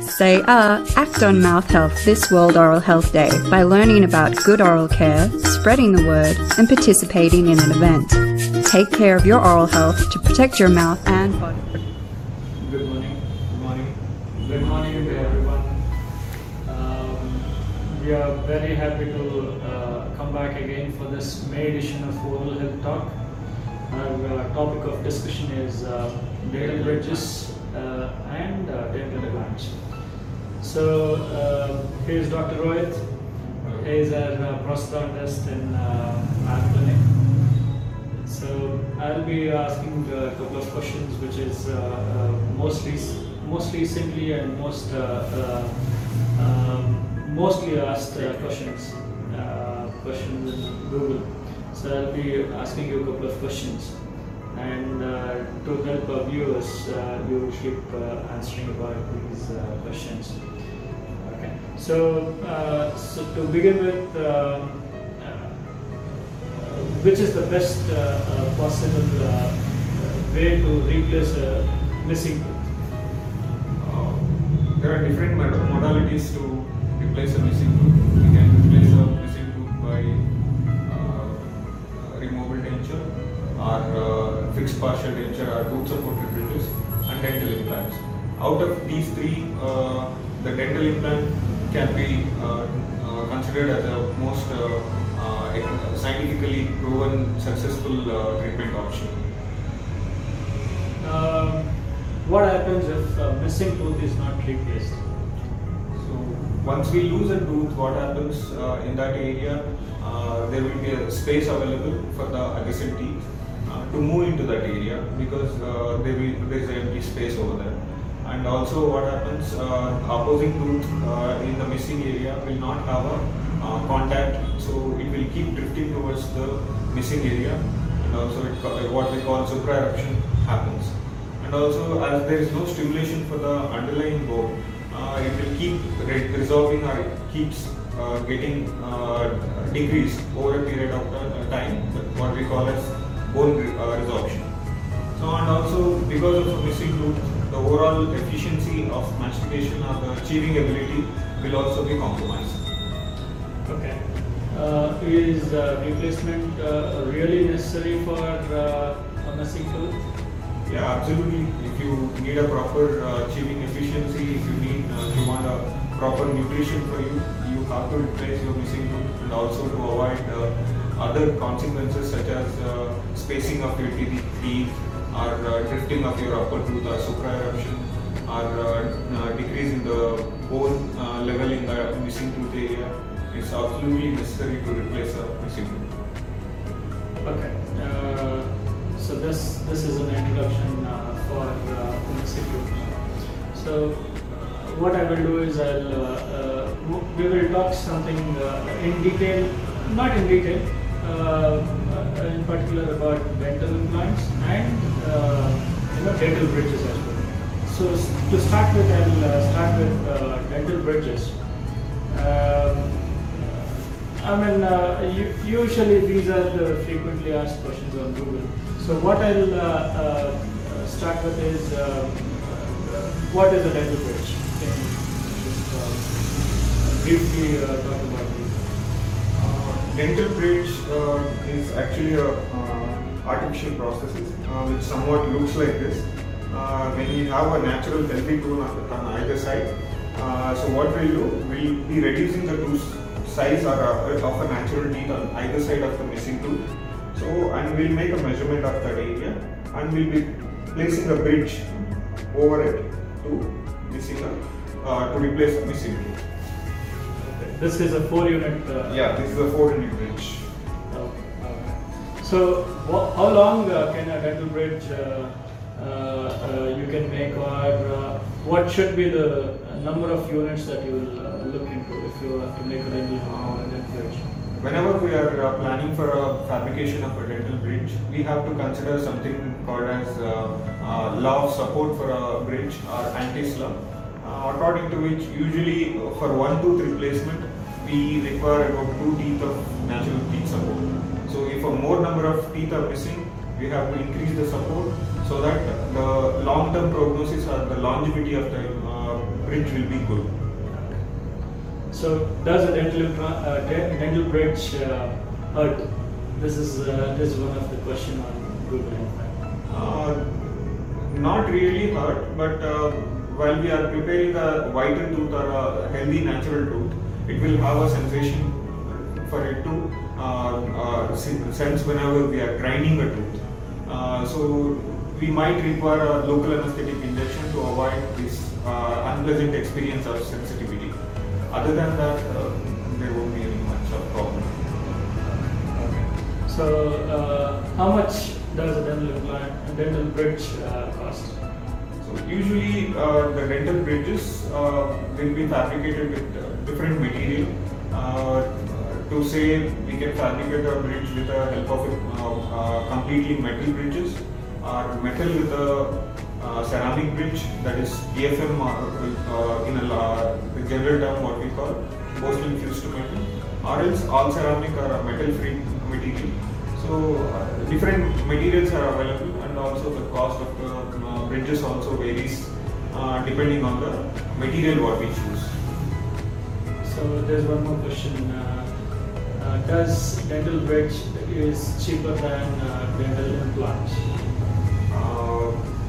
Say ah, act on Mouth Health this World Oral Health Day by learning about good oral care, spreading the word, and participating in an event. Take care of your oral health to protect your mouth and body. Good morning. Good morning. Good morning to everyone. Um, we are very happy to uh, come back again for this May edition of Oral Health Talk. Our uh, topic of discussion is uh, dental bridges uh, and uh, dental implants. So uh, here's Dr. Rohit. He's our uh, prosthodontist in uh, our clinic. So I'll be asking a couple of questions, which is uh, uh, mostly mostly simply and most uh, um, mostly asked questions questions in Google. So I'll be asking you a couple of questions, and uh, to help our viewers, uh, you keep uh, answering about these questions. So uh, so to begin with. Um, uh, which is the best uh, uh, possible uh, way to replace a missing tooth? There are different mod- modalities to replace a missing tooth. We can replace a missing tooth by removable denture or fixed partial denture or tooth supported bridges and dental implants. Out of these three, the dental implant can be uh, uh, considered as a most uh, uh, scientifically proven successful uh, treatment option. Um, what happens if a missing tooth is not replaced? So once we lose a tooth, what happens uh, in that area? Uh, there will be a space available for the adjacent teeth uh, to move into that area because uh, there, will, there is an empty space over there. And also, what happens? Uh, opposing tooth uh, in the missing area will not have a uh, contact, so it will keep drifting towards the missing area, and also it, what we call supraeruption happens. And also, as there is no stimulation for the underlying bone, it will keep re- resolving or it keeps uh, getting uh, decreased over a period of time, what we call as bone re- resorption. So, and also because of missing tooth, the overall efficiency of mastication or the achieving ability will also be compromised. Okay. Uh, is uh, replacement uh, really necessary for uh, a missing tooth? Yeah, absolutely. If you need a proper uh, chewing efficiency, if you need, uh, if you want a proper nutrition for you, you have to replace your missing tooth and also to avoid uh, other consequences such as uh, spacing of your teeth or uh, drifting of your upper tooth or supraeruption or uh, uh, decrease in the bone level in the missing tooth area. It's absolutely necessary to replace a missing tooth. Okay. Uh, so this this is an introduction uh, for uh, the missing tooth. So what I will do is I'll uh, we will talk something in detail, not in detail, in particular about dental implants and you know dental bridges as well. So to start with, I'll uh, start with uh, dental bridges. Um, I mean, uh, usually these are the frequently asked questions on Google. So what I'll uh, uh, start with is uh, uh, what is a dental bridge? Can you just uh, briefly uh, talk about? Uh, dental bridge uh, is actually a uh, artificial prosthesis uh, which somewhat looks like this. Uh, when we have a natural healthy tooth on, on either side, uh, so what we'll do, we'll be reducing the tooth size or uh, of a natural teeth on either side of the missing tooth. So and we'll make a measurement of that area and we'll be placing a bridge over it to missing a, uh, to replace the missing tooth. Okay. This is a four unit. Uh, Yeah, this is a four unit bridge. So how long uh, can a dental bridge uh, uh, you can make, or what should be the number of units that you will look into if you have to make a dental, bridge? Whenever we are planning for a fabrication of a dental bridge, we have to consider something called as law of support for a bridge or Ante's law, uh, according to which usually for one tooth replacement we require about two teeth of natural teeth support. So if a more number of teeth are missing, we have to increase the support so that the long-term prognosis or the longevity of the uh, bridge will be good. So does a dental uh, dental bridge uh, hurt? This is uh, this is one of the question on Google. Uh, not really hurt, but uh, while we are preparing a vital tooth or a healthy natural tooth, it will have a sensation for it to uh, uh, sense whenever we are grinding a tooth. Uh, so we might require a local anesthetic injection to avoid this uh, unpleasant experience of sensitivity. Other than that, uh, there won't be any much of problem. So uh, how much does a dental implant, a dental bridge uh, cost? So usually uh, the dental bridges uh, will be fabricated with uh, different material. Uh, to say we can fabricate a bridge with the help of uh, uh, completely metal bridges or metal with a ceramic bridge that is PFM in a general term what we call porcelain fused to metal or else all ceramic or metal free material. So uh, different materials are available and also the cost of the uh, bridges also varies uh, depending on the material what we choose. So there's one more question. Uh, uh, does dental bridge is cheaper than uh, dental implant?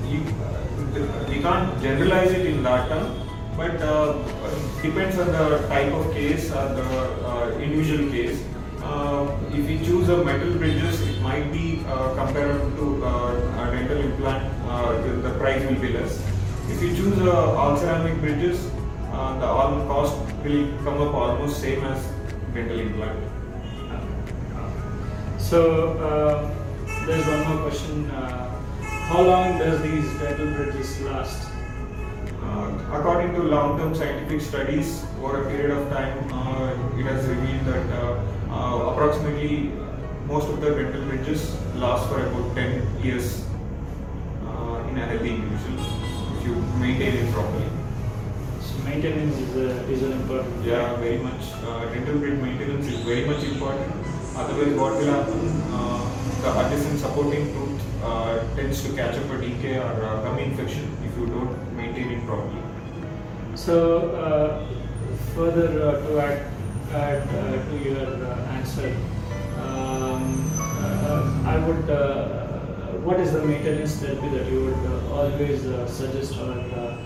You, we can't generalize it in that term, but depends on the type of case or the individual case. Uh, if we choose a metal bridges, it might be uh, comparable to uh, a dental implant. The, price will be less. If you choose all ceramic bridges, the all cost will come up almost same as dental implant. So uh, there's one more question. Uh, how long does these dental bridges last? Uh, according to long-term scientific studies, over a period of time, uh, it has revealed that uh, uh, approximately most of the dental bridges last for about 10 years uh, in a healthy individual if you maintain it properly. Maintenance is, uh, is an important. Yeah, very much. Uh, dental bridge maintenance is very much important. Otherwise, what will happen? Uh, the adjacent supporting tooth uh, tends to catch up a decay or uh, gum infection if you don't maintain it properly. So uh, further uh, to add, add uh, to your uh, answer, um, uh, I would. Uh, what is the maintenance therapy that you would uh, always uh, suggest or uh,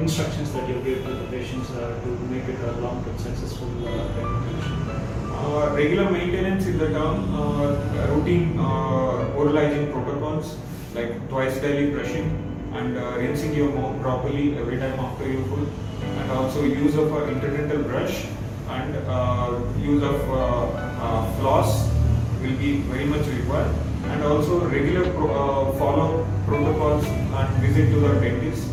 instructions that you give to the patients uh, to make it a long-term successful uh? Uh, regular maintenance in the term, uh, routine uh, oral hygiene protocols like twice daily brushing and uh, rinsing your mouth properly every time after your food, and also use of an interdental brush and use of floss will be very much required, and also regular pro- follow protocols and visit to the dentist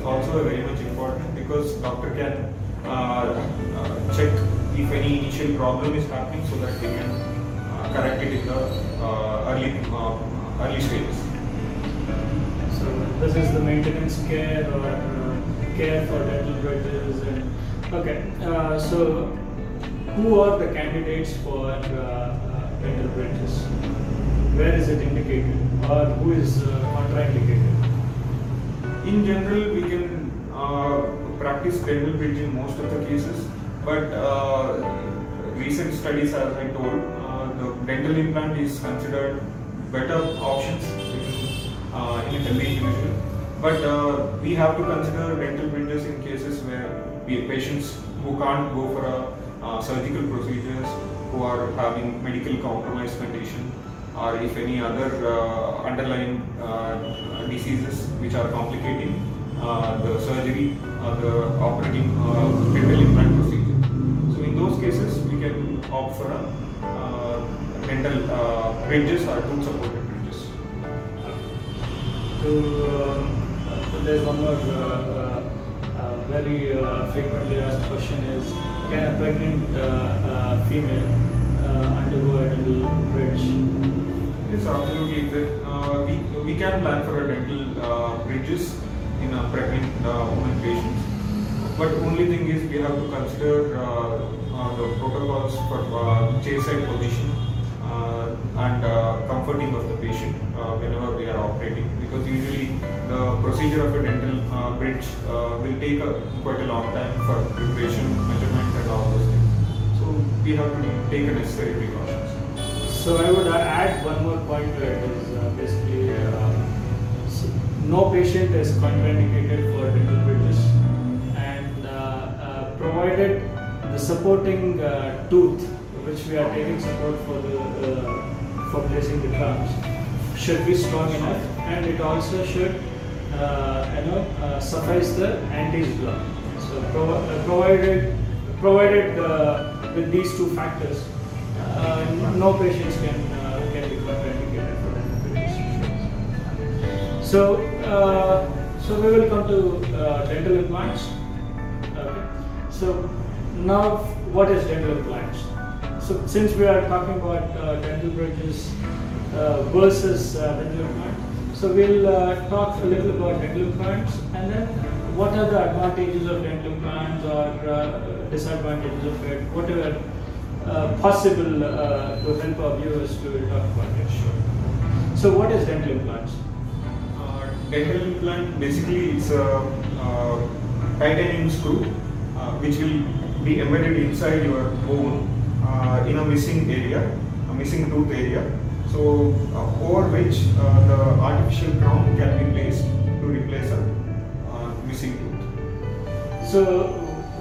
is also very much important because doctor can uh, uh, check if any initial problem is happening so that we can uh, correct it in the uh, early uh, early stages. So this is the maintenance care or care for dental bridges and okay. Uh, so who are the candidates for uh, uh, dental bridges? Where is it indicated or who is uh, contraindicated? In general, practice dental bridge in most of the cases, but uh, recent studies, as I told, uh, the dental implant is considered better options in, uh, in a individual. But uh, we have to consider dental bridges in cases where patients who can't go for a uh, surgical procedures, who are having medical compromised condition, or if any other uh, underlying uh, diseases which are complicating the surgery the operating uh, dental implant procedure. So in those cases, we can opt for a uh, dental uh, bridges or tooth supported bridges. To uh, there's one more uh, uh, uh, very uh, frequently asked question is can a pregnant uh, uh, female uh, undergo a dental bridge? Yes, absolutely. Uh, we, we can plan for a dental uh, bridges in a pregnant uh, woman patients. But only thing is we have to consider uh, uh, the protocols for uh, chairside position uh, and uh, comforting of the patient uh, whenever we are operating because usually the procedure of a dental uh, bridge uh, will take quite a long time for preparation, measurement, and all those things. So we have to take a necessary precautions. So I would add one more point to it is uh, basically uh, no patient is contraindicated for dental bridges and uh, uh, provided the supporting uh, tooth which we are taking support for the for placing the crowns should be strong enough and it also should you know suffice the anti block. So provi- provided provided with these two factors no patients can So, uh, so we will come to uh, dental implants. Okay. So now, what is dental implants? So since we are talking about uh, dental bridges versus dental implants, so we'll uh, talk a little about dental implants and then what are the advantages of dental implants or uh, disadvantages of it, whatever uh, possible to help our viewers to talk about it. Sure. So what is dental implants? Dental implant basically it's a uh, titanium screw uh, which will be embedded inside your bone uh, in a missing area, a missing tooth area. So uh, over which uh, the artificial crown can be placed to replace a uh, missing tooth. So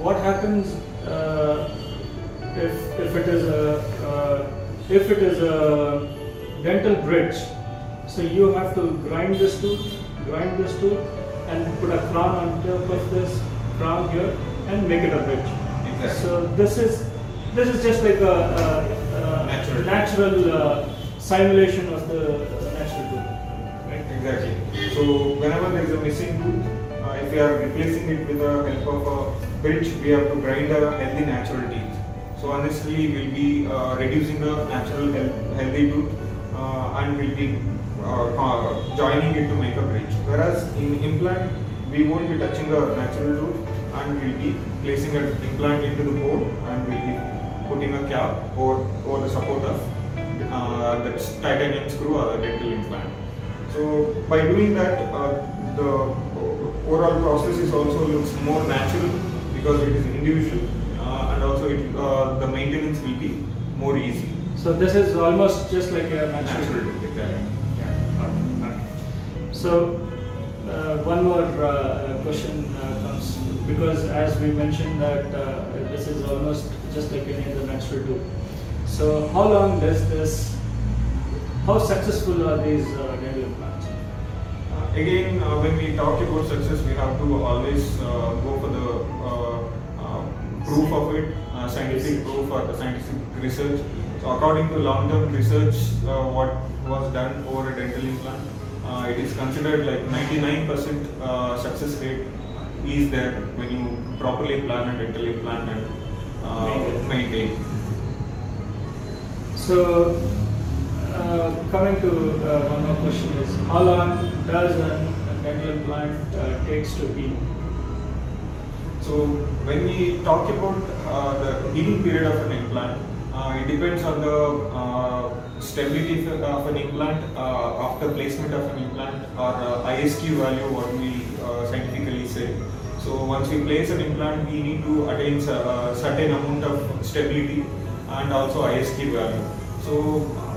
what happens uh, if if it is a uh, if it is a dental bridge? So you have to grind this tooth, grind this tooth, and put a crown on top of this crown here, and make it a bridge. Exactly. So this is this is just like a, a, a Natural. natural uh, simulation of the natural tooth, right? Exactly. So whenever there is a missing tooth, uh, if we are replacing it with the help of a bridge, we have to grind a healthy natural teeth. So honestly, we'll be uh, reducing the natural health, healthy tooth uh, and we'll be uh, uh, joining it to make a bridge. Whereas in implant, we won't be touching the natural tooth and we'll be placing an implant into the bone and we'll be putting a cap over, over the support of uh, the titanium screw or the dental implant. So by doing that, uh, the overall process is also looks more natural because it is individual uh, and also it, uh, the maintenance will be more easy. So this is almost just like a natural Natural, So, uh, one more uh, question uh, comes because as we mentioned that uh, this is almost just like any other natural tooth. So, how long does this? How successful are these uh, dental implants? Uh, again, uh, when we talk about success, we have to always uh, go for the uh, uh, proof of it, uh, scientific proof or the scientific research. So, according to long-term research, uh, what was done over a dental implant, it is considered like 99% uh, success rate is there when you properly plan a dental implant and uh, Maintain. So, uh, coming to uh, one more question is how long does an, a dental implant uh, takes to heal? So when we talk about uh, the healing period of an implant, uh, it depends on the uh, stability of, an implant uh, after placement of an implant or uh, ISQ value, what we uh, scientifically say. So once we place an implant, we need to attain a uh, certain amount of stability and also ISQ value. So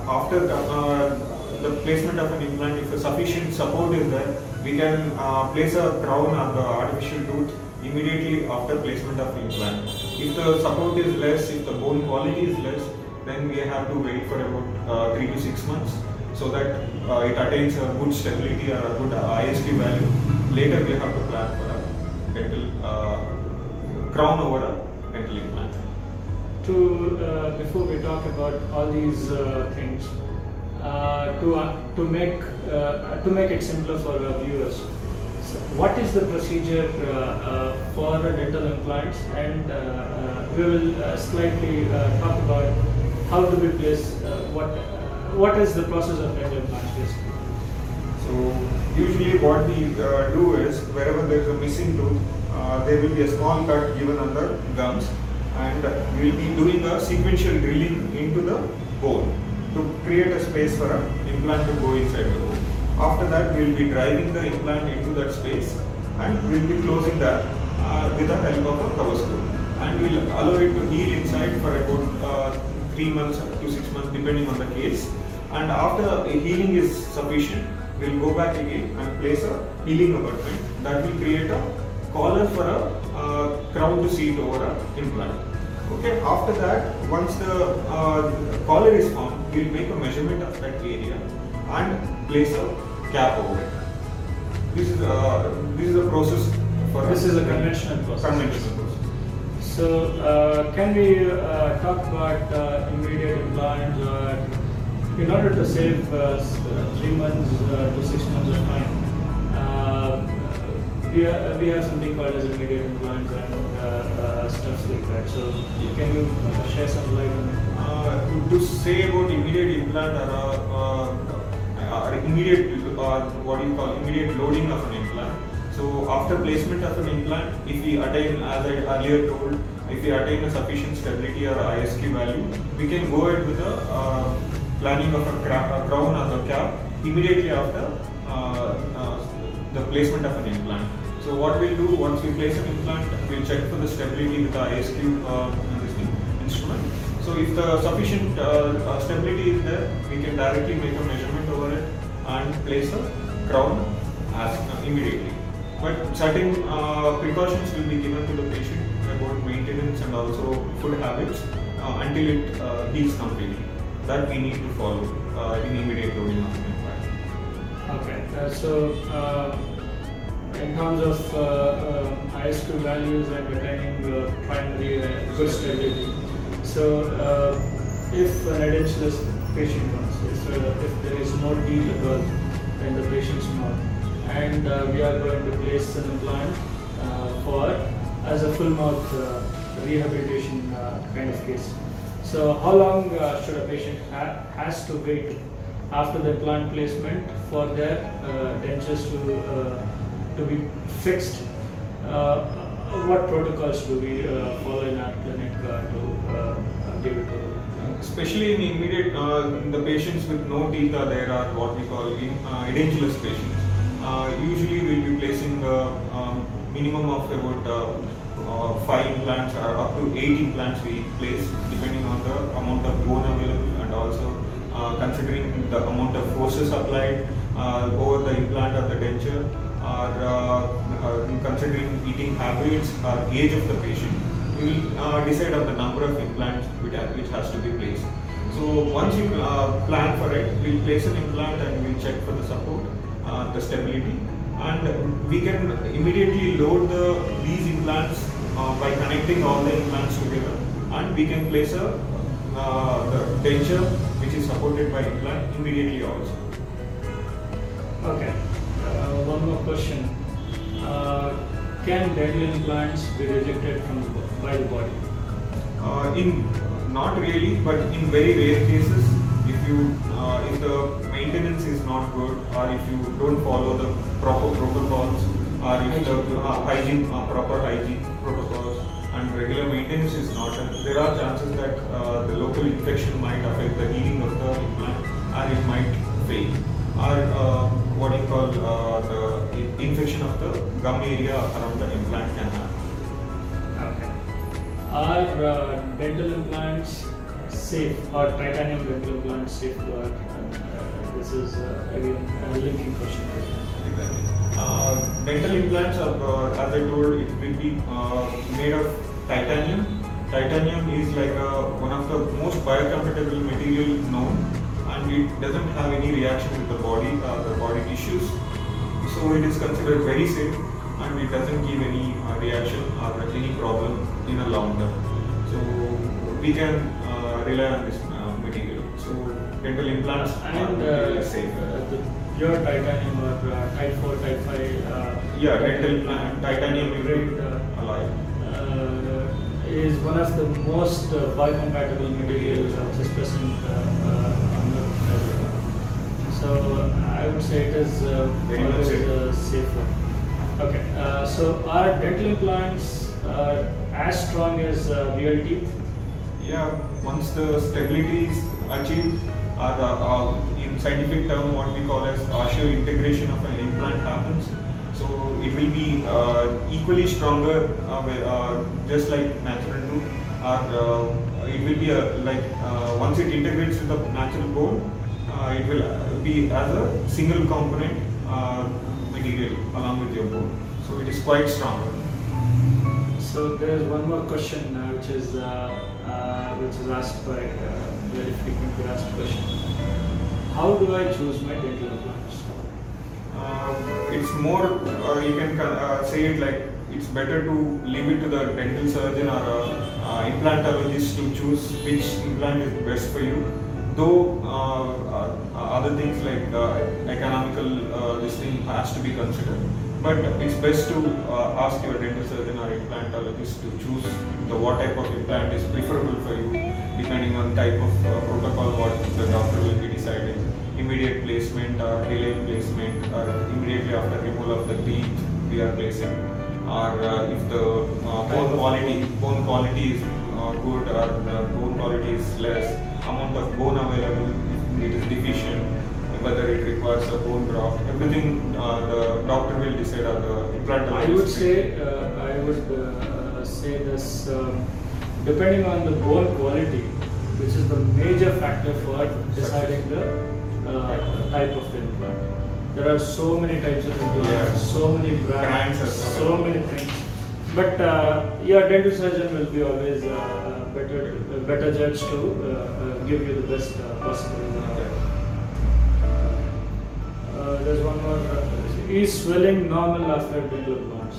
after the, uh, the placement of an implant, if a sufficient support is there, we can uh, place a crown on the artificial tooth immediately after placement of implant. If the support is less, if the bone quality is less, then we have to wait for about uh, three to six months so that uh, it attains a good stability or a good ISQ value. Later we have to plan for a dental uh, crown over a dental implant. to uh, before we talk about all these uh, things uh, to uh, to make uh, to make it simpler for our viewers what is the procedure uh, uh, for dental implants and uh, we will slightly talk about how do we place uh, what what is the process of dental implants basically So usually what we do is wherever there is a missing tooth, there will be a small cut given on the gums and we will be doing a sequential drilling into the bone to create a space for an implant to go inside the bone. After that, we will be driving the implant into that space and we will be closing that uh, with the help of a cover screw. And we will allow it to heal inside for about uh, 3 months to 6 months depending on the case. And after healing is sufficient, we will go back again and place a healing abutment that will create a collar for a uh, crown to seat over a implant. Okay, after that, once the uh, collar is formed, we will make a measurement of that area and place a cap over it. This is uh, this is a process for This is a conventional process. conventional process. So, uh, can we uh, talk about uh, immediate implants or in order to save uh, uh, three months uh, to six months of time? We, have, we have something called as immediate implants and stuff like that. So, can you uh, share some light on it? Uh, to say about immediate implant or, uh, uh, or immediate uh, what you call immediate loading of an implant. So after placement of an implant, if we attain, as I earlier told, if we attain a sufficient stability or ISQ value, we can go ahead with the uh, planning of a, cra- a crown or the cap immediately after uh, uh, the placement of an implant. So what we'll do once we place an implant, we'll check for the stability with the ISQ uh, instrument. So if the sufficient uh, stability is there, we can directly make a measurement and place a crown as uh, immediately. But certain uh, precautions will be given to the patient about maintenance and also food habits uh, until it uh, heals completely. That we need to follow in immediate loading of. Okay, so in terms of uh, uh, values and retaining uh, primary good stability, so if an edgeless patient comes, if, uh, if there is no teeth at all in the patient's mouth, and uh, we are going to place an implant uh, for as a full mouth rehabilitation kind of case. So how long should a patient ha- has to wait after the implant placement for their dentures to to be fixed? Uh, what protocols do we uh, follow in our clinic uh, to give it to? Especially in immediate, uh, the patients with no teeth there are what we call in, uh, edentulous patients. Uh, usually we'll be placing a um, minimum of about uh, uh, five implants or up to eight implants we place depending on the amount of bone available and also uh, considering the amount of forces applied uh, over the implant or the denture or uh, uh, considering eating habits or age of the patient we will uh, decide on the number of implants which, which has to be placed. So once you uh, plan for it, we'll place an implant and we'll check for the support, uh, the stability, and we can immediately load the these implants uh, by connecting all the implants together, and we can place a uh, the denture which is supported by implant immediately also. Okay. Uh, one more question. Uh, can dental implants be rejected from the, by the body? Uh, in not really, but in very rare cases, if you uh, if the maintenance is not good or if you don't follow the proper protocols or if the uh, hygiene uh, proper hygiene protocols and regular maintenance is not done, there are chances that uh, the local infection might affect the healing of the implant and it might fail. Or uh, what you call uh, the infection of the gum area around the implant can happen. Are uh, dental implants safe? Or titanium dental implants safe to our, This is uh, again a linking question. Exactly. Uh, dental implants are, uh, as I told, it will be uh, made of titanium. Titanium is like uh, one of the most biocompatible material known, and it doesn't have any reaction with the body, the body tissues. So it is considered very safe, and it doesn't give any uh, reaction or any problem in a long term. So we can uh, rely on this uh, material. So dental implants are And really uh, safe. uh, the pure titanium or uh, type 4, type 5. Uh, Yeah, dental implant, titanium uh, alive. uh, is one of the most uh, biocompatible materials of this present uh, uh, the. So uh, I would say it is uh, always safe. uh, safer. Okay, uh, so are dental implants uh, as strong as uh, real teeth? Yeah, once the stability is achieved, or uh, uh, in scientific term what we call as osseointegration of an implant happens. So it will be uh, equally stronger, uh, just like natural tooth. Or it will be a, like once it integrates with the natural bone, it will be as a single component material along with your bone. So it is quite stronger. So there is one more question uh, which is uh, uh, which is asked by uh, very frequently asked question. How do I choose my dental implants? Uh, it's more, uh, you can say it like it's better to leave it to the dental surgeon or a, uh, implantologist to choose which implant is best for you. Though uh, uh, other things like uh, economical, this thing has to be considered. But it's best to uh, ask your dental surgeon or implantologist to choose the what type of implant is preferable for you, depending on type of uh, protocol what the doctor will be deciding immediate placement or delayed placement or immediately after removal of the teeth we are placing or uh, if the bone quality bone quality is good or the bone quality is less amount of bone available if it is deficient whether it requires a bone graft everything uh, the doctor will decide on the implantologist I would say uh, I would uh, say this depending on the bone quality, which is the major factor for deciding the uh, type of implant. There are so many types of implants, Yeah. so many brands, so many things. But uh, your dental surgeon will be always uh, better better judge to uh, give you the best uh, possible. Uh, uh, uh there's one more. Uh, is swelling normal after dental implants?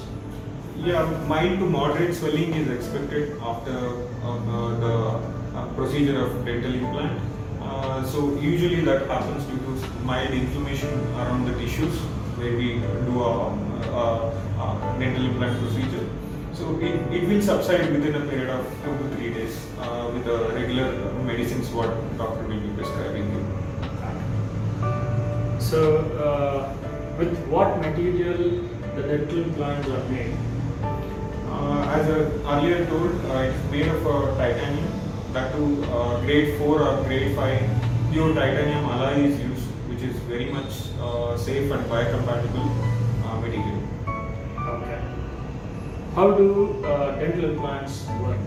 Yeah, mild to moderate swelling is expected after uh, the procedure of dental implant. So usually that happens due to mild inflammation around the tissues where we do a, a, a dental implant procedure. So it, it will subside within a period of two to three days uh, with the regular medicines what doctor will be prescribing you. So, uh, with what material the dental implants are made? Uh, as I earlier told, uh, it's made of uh, titanium. That too, uh, grade 4 or grade 5 pure titanium alloy is used, which is very much uh, safe and biocompatible How do uh, dental implants work?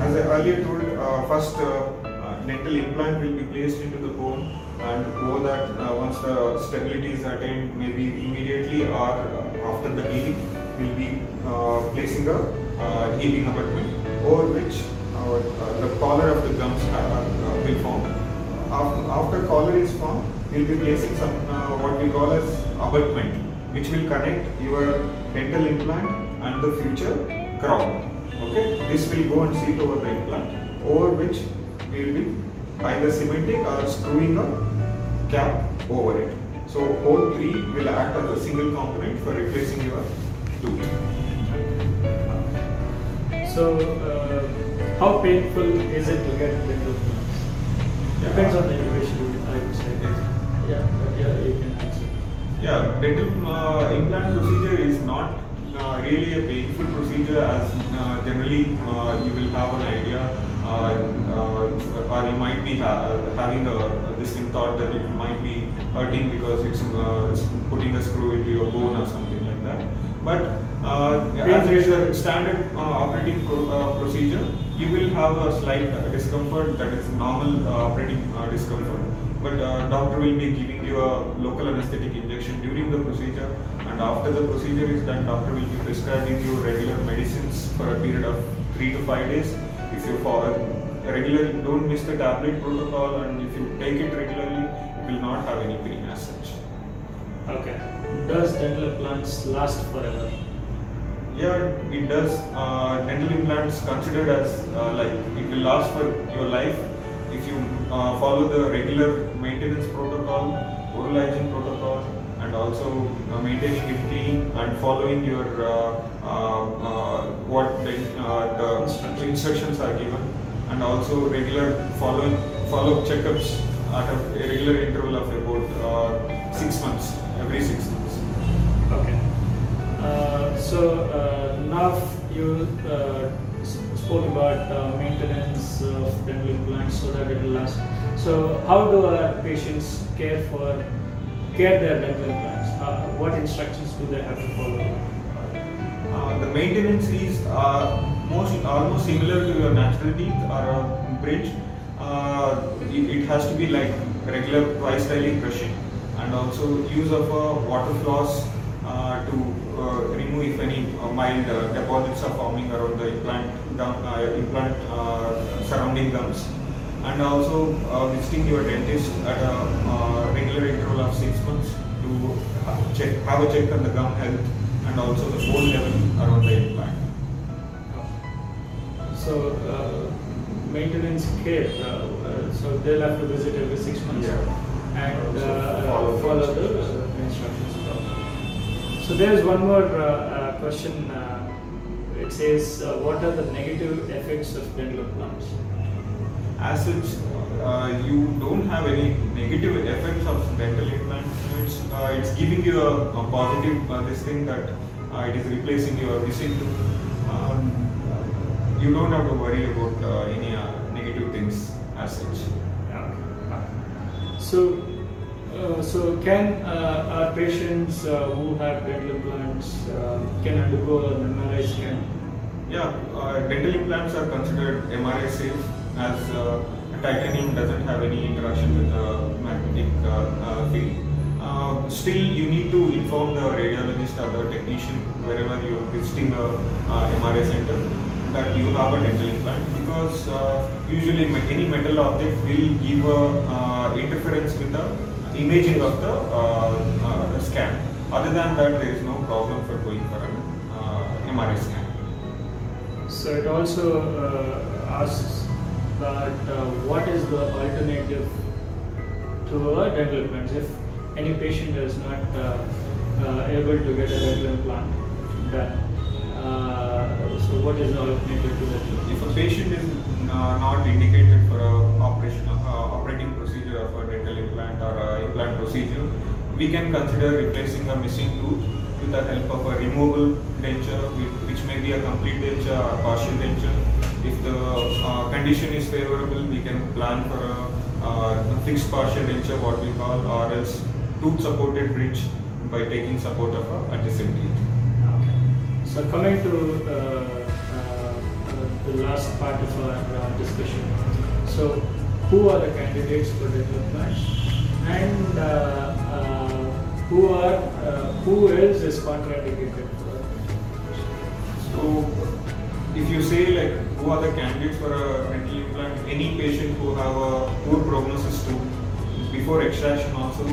As I earlier told, uh, first uh, uh, dental implant will be placed into the bone, and over that, uh, once the stability is attained, maybe immediately or uh, after the healing, we'll be uh, placing a uh, healing abutment over which our, uh, the collar of the gums are, uh, will form. After, after collar is formed, we'll be placing some uh, what we call as abutment, which will connect your dental implant and the future crown. Okay, this will go and sit over the implant, over which we will be either cementing or screwing a cap over it. So all three will act as a single component for replacing your tooth. So, uh, how painful is it to get dental implants? Depends on the individual, I would say. Yeah, but yeah, you can answer. Yeah, dental uh, implant procedure is not uh, really a painful procedure as uh, generally uh, you will have an idea uh, uh, or you might be ha- having a, this thought that it might be hurting because it's, uh, it's putting a screw into your bone or something like that. But uh, as is a standard uh, operating pro- uh, procedure, you will have a slight discomfort that is normal uh, operating uh, discomfort but uh, doctor will be giving you a local anesthetic injection during the procedure and after the procedure is done doctor will be prescribing you regular medicines for a period of 3 to 5 days if you follow regularly don't miss the tablet protocol and if you take it regularly you will not have any pain as such Okay. Does dental implants last forever? yeah it does uh, dental implants considered as uh, like it will last for your life if you uh, follow the regular maintenance protocol, oral hygiene protocol, also uh, maintaining it clean and following your uh, uh, what the, the Instructions. are given, and also regular following follow checkups at a regular interval of about six months, every six months. Okay. So now you spoke about uh, maintenance of dental implants so that it will last. So how do our patients care for care their dental implants? Uh, what instructions do they have to follow? Uh, the maintenance is uh, most almost similar to your natural teeth or a bridge. Uh, it, it has to be like regular twice daily brushing and also use of a water floss uh, to uh, remove if any mild deposits are forming around the implant implant surrounding gums and also uh, visiting your dentist at a uh, regular interval of six months to check have a check on the gum health and also the bone level around the implant. So uh, maintenance care. Uh, uh, so they'll have to visit every six months yeah. and uh, follow follow, the instructions. So there is one more question. Uh, it says, uh, what are the negative effects of dental implants? As such, uh, you don't have any negative effects of dental implant. It's, uh, it's giving you a, a positive uh, this thing that uh, it is replacing your missing tooth. Um, you don't have to worry about uh, any uh, negative things as such. So, uh, so can uh, our patients uh, who have dental implants uh, can undergo an MRI scan? Yeah, uh, dental implants are considered MRI safe as uh, titanium doesn't have any interaction with the magnetic uh, uh, field. Uh, still, you need to inform the radiologist or the technician wherever you're visiting a uh, MRI center that you have a dental implant because uh, usually any metal object will give a interference with the imaging of the scan. Other than that, there is no problem for going for an MRI scan. So it also asks that uh, what is the alternative to a dental implant if any patient is not uh, uh, able to get a dental implant done. Uh, so what is the alternative to that? If a patient is not indicated for a operation, operating procedure of a dental implant or a implant procedure, we can consider replacing a missing tooth with the help of a removable denture, which may be a complete denture or partial denture. If the uh, condition is favorable, we can plan for a, uh, a fixed partial denture, what we call, or else tooth supported bridge by taking support of a adjacent teeth. Okay. So coming to uh, uh, the last part of our uh, discussion. So who are the candidates for dental implants and uh, uh, who are uh, who else is contraindicated for So, if you say like who are the candidates for a dental implant, any patient who have a poor prognosis too, before extraction also,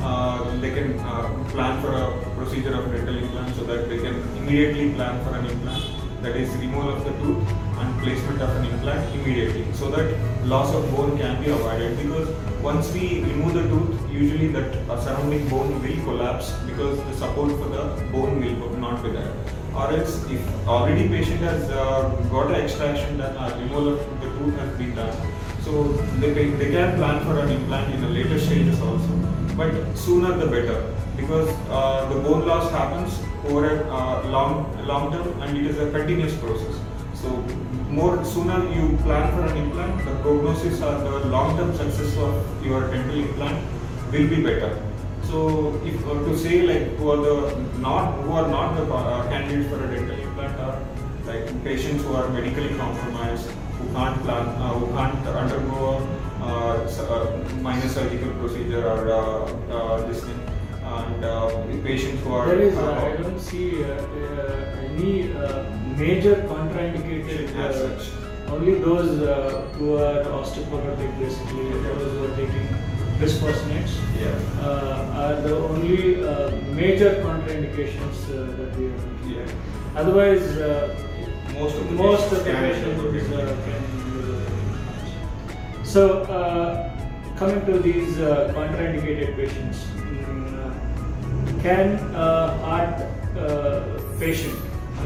uh, they can uh, plan for a procedure of dental implant so that they can immediately plan for an implant. That is removal of the tooth and placement of an implant immediately, so that loss of bone can be avoided. Because once we remove the tooth, usually that uh, surrounding bone will collapse because the support for the bone will not be there or else if already patient has uh, got an extraction done or removal of the tooth has been done, so they, they can plan for an implant in a later stages also, but sooner the better because uh, the bone loss happens over a uh, long long term and it is a continuous process. So more sooner you plan for an implant, the prognosis or the long term success of your dental implant will be better. So if uh, to say like who are the not who are not the uh, candidates for a dental implant are like patients who are medically compromised, who can't plan, uh, who can't undergo uh, s- uh, minor surgical procedure or uh, uh, this thing, and uh, patients who are. There is, uh, uh, I don't see uh, uh, any uh, major contraindicated. As Uh, such. only those uh, who are osteoporotic, basically, those who are taking bisphosphonates, yeah. uh, are the only uh, major contraindications uh, that we have. Yeah. Otherwise, uh, Most of the most of patients the can patients uh, can. So, uh, coming to these uh, contraindicated patients, mm, uh, can a heart uh, patient,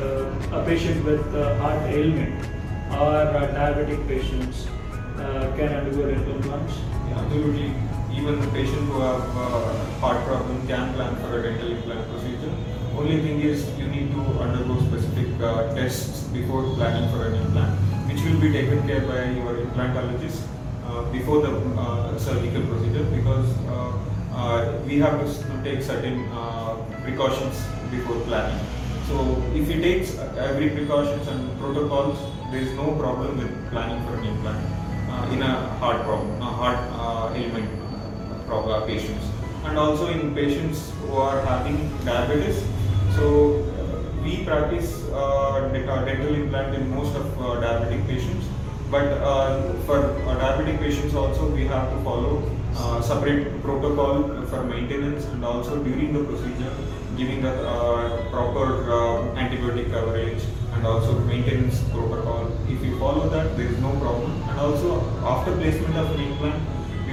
uh, a patient with uh, heart ailment, or uh, diabetic patients uh, can undergo dental implants? Yeah, absolutely. Even the patient who have uh, heart problem can plan for a dental implant procedure. Only thing is you need to undergo specific uh, tests before planning for an implant, which will be taken care by your implantologist uh, before the uh, surgical procedure because uh, uh, we have to take certain uh, precautions before planning. So if he takes every precautions and protocols, there is no problem with planning for an implant uh, in a heart problem, a heart uh, ailment patients, and also in patients who are having diabetes. So uh, we practice uh, uh, dental implant in most of uh, diabetic patients, but uh, for uh, diabetic patients also we have to follow separate protocol for maintenance and also during the procedure giving the proper antibiotic coverage and also maintenance protocol. If you follow that, there is no problem. And also after placement of implant,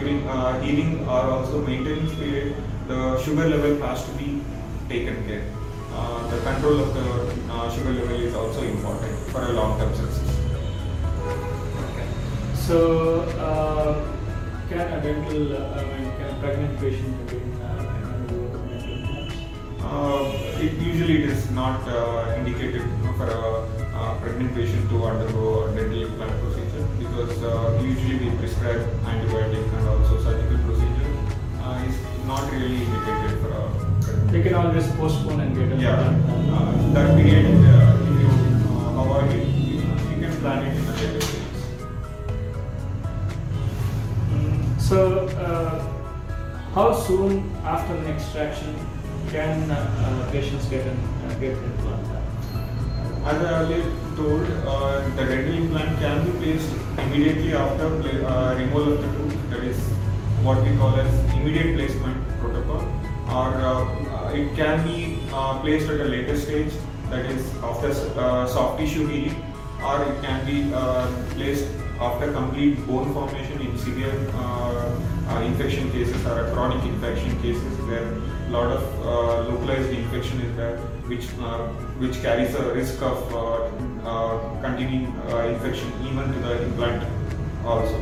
during uh, healing or also maintenance period, the sugar level has to be taken care. Uh, the control of the uh, sugar level is also important for a long-term success. Okay. So, uh, can a dental, uh, I mean, can a pregnant patient uh, undergo dental? Uh, it usually it is not uh, indicated for a pregnant patient to undergo a dental implant procedure because uh, usually we prescribe antibiotic and also surgical procedure uh, is not really indicated for a pregnant They can always postpone and get an Yeah, uh, that period, uh, if you uh, avoid it, you, you can plan it in a later phase. Mm, So, uh, how soon after an extraction can uh, patients get an uh, get an implant? As I earlier told, uh, the dental implant can be placed immediately after uh, removal of the tooth. That is what we call as immediate placement protocol, or uh, uh, it can be uh, placed at a later stage. That is after uh, soft tissue healing, or it can be uh, placed after complete bone formation in severe infection cases or chronic infection cases where a lot of localized infection is there, which uh, which carries a risk of uh, uh, continuing infection even to the implant also.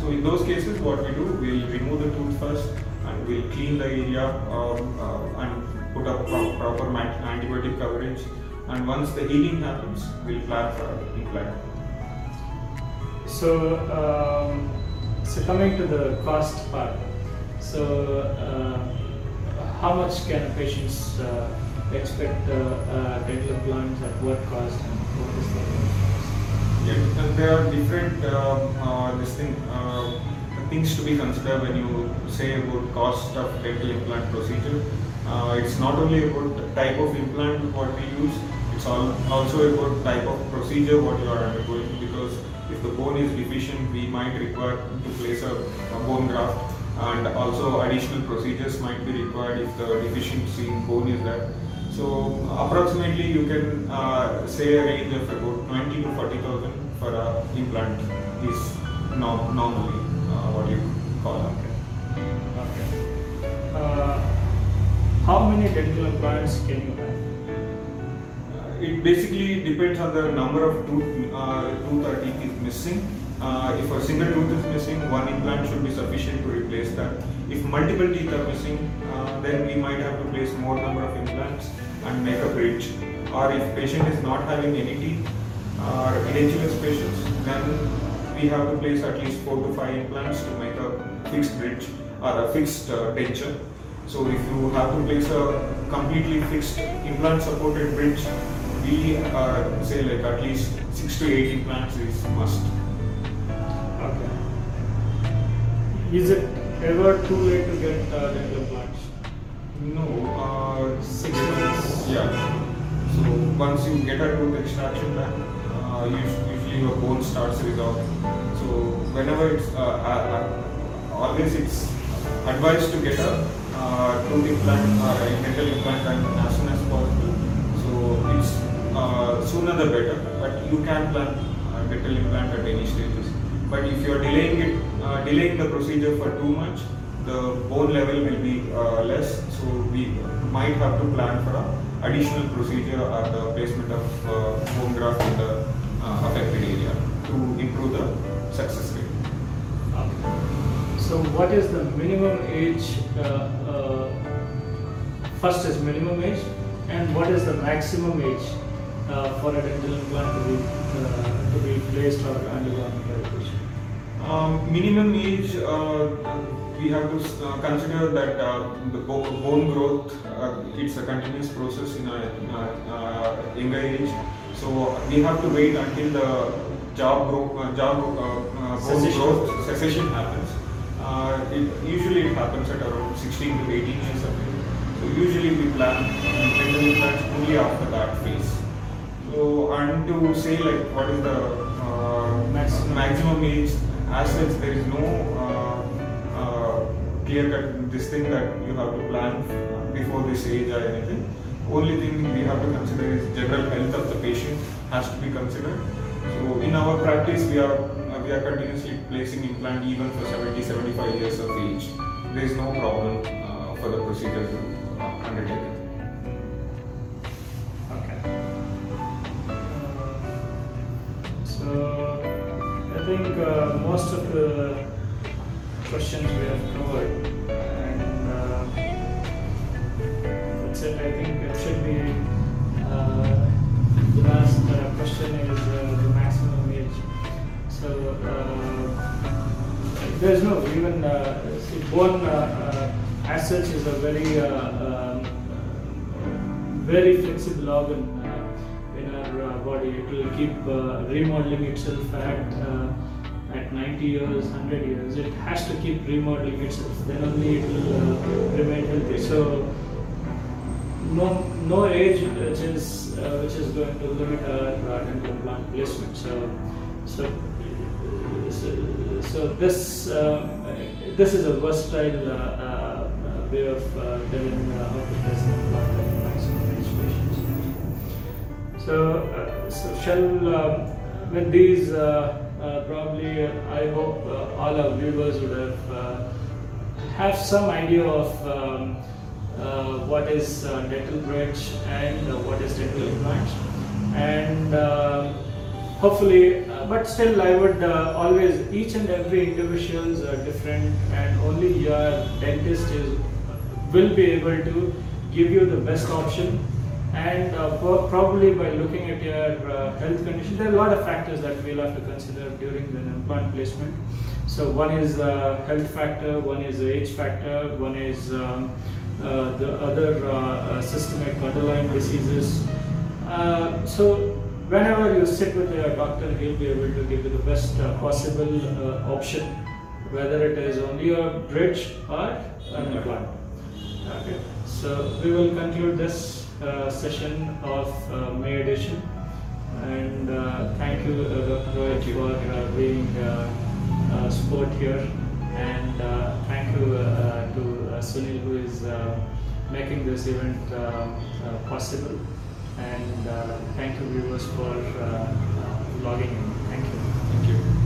So in those cases, what we do, we'll remove the tooth first and we'll clean the area um, uh, and put up pro- proper antibiotic coverage. And once the healing happens, we'll plan for implant. So, um, so coming to the cost part, so uh, how much can patients uh, expect uh, uh, dental implants at what cost and what is the cost? Yeah, there are different um, uh, this thing, things to be considered when you say about cost of dental implant procedure. It's not only about the type of implant what we use, it's also about type of procedure what you are undergoing because if the bone is deficient, we might require to place a, a bone graft and also additional procedures might be required if the deficiency in bone is there. So approximately you can uh, say a range of about 20 to 40,000 for a implant is no, normally uh, what you call it. Okay. Uh, how many dental implants can you have? Uh, It basically depends on the number of tooth, uh, tooth or teeth is missing. Uh, if a single tooth is missing, one implant should be sufficient to replace that. If multiple teeth are missing, uh, then we might have to place more number of implants and make a bridge. Or if patient is not having any teeth or edentulous patients, then we have to place at least four to five implants to make a fixed bridge or a fixed uh, denture. So if you have to place a completely fixed implant supported bridge, we uh, say like at least six to eight implants is must. Okay. Is it ever too late to get uh, dental implants? No, uh, Six months. Yeah. So once you get a tooth extraction done, uh, usually your bone starts resolving. So whenever it's uh, uh, uh, always it's advised to get a uh, tooth implant or a dental implant done as soon as possible. So it's uh, sooner the better. But you can plan a dental implant at any stages. But if you are delaying it, uh, delaying the procedure for too much, the bone level will be uh, less. So we might have to plan for a additional procedure or the placement of uh, bone graft in the uh, affected area to improve the success rate. So what is the minimum age? Uh, first is minimum age, and what is the maximum age uh, for a dental implant to be uh, to be placed or undergone? Um, minimum age, uh, we have to uh, consider that uh, the bone growth, uh, it's a continuous process in a, in a uh, younger age. So we have to wait until the uh, jaw uh, uh, bone growth cessation happens. Uh, it, usually it happens at around 16 to 18 years of age. So usually we plan dental implants only after that phase. So and to say like what is the uh, Maximum. maximum age, as such there is no uh, uh, clear cut this thing that you have to plan before this age or anything. Only thing we have to consider is general health of the patient has to be considered. So in our practice we are uh, we are continuously placing implant even for 70 75 years of age. There is no problem uh, for the procedure to uh. Most of the questions we have covered, and uh, that's it. I think it should be uh, the last uh, question is uh, the maximum age. So uh, there's no even uh, bone as such is a very um, very flexible organ in our body. It will keep remodeling itself at 90 years, 100 years. It has to keep remodeling itself. Then only it will uh, remain healthy. So no no age which is uh, which is going to limit our uh, dental implant placement. So so so, so this um, this is a versatile uh, uh, way of uh, telling uh, how to in maximum patients. So, uh, so shall these uh, uh, probably uh, I hope uh, all our viewers would have uh, have some idea of um, uh, what is uh, dental bridge and uh, what is dental implant and hopefully uh, but still I would uh, always each and every individuals are different and only your dentist is will be able to give you the best option and uh, probably by looking at your uh, health condition there are a lot of factors that we'll have to consider during the implant placement. So one is uh, health factor one is the age factor one is um, uh, the other uh, uh, systemic underlying diseases. Uh, so whenever you sit with your doctor he'll be able to give you the best uh, possible uh, option whether it is only a bridge or an implant. Okay, so we will conclude this session of uh, May edition. And uh, thank you, uh, Dr. Rohit, for uh, being uh, uh, sport here. And uh, thank you uh, to uh, Sunil, who is uh, making this event uh, uh, possible. And uh, thank you, viewers, for uh, uh, logging in. Thank you. Thank you.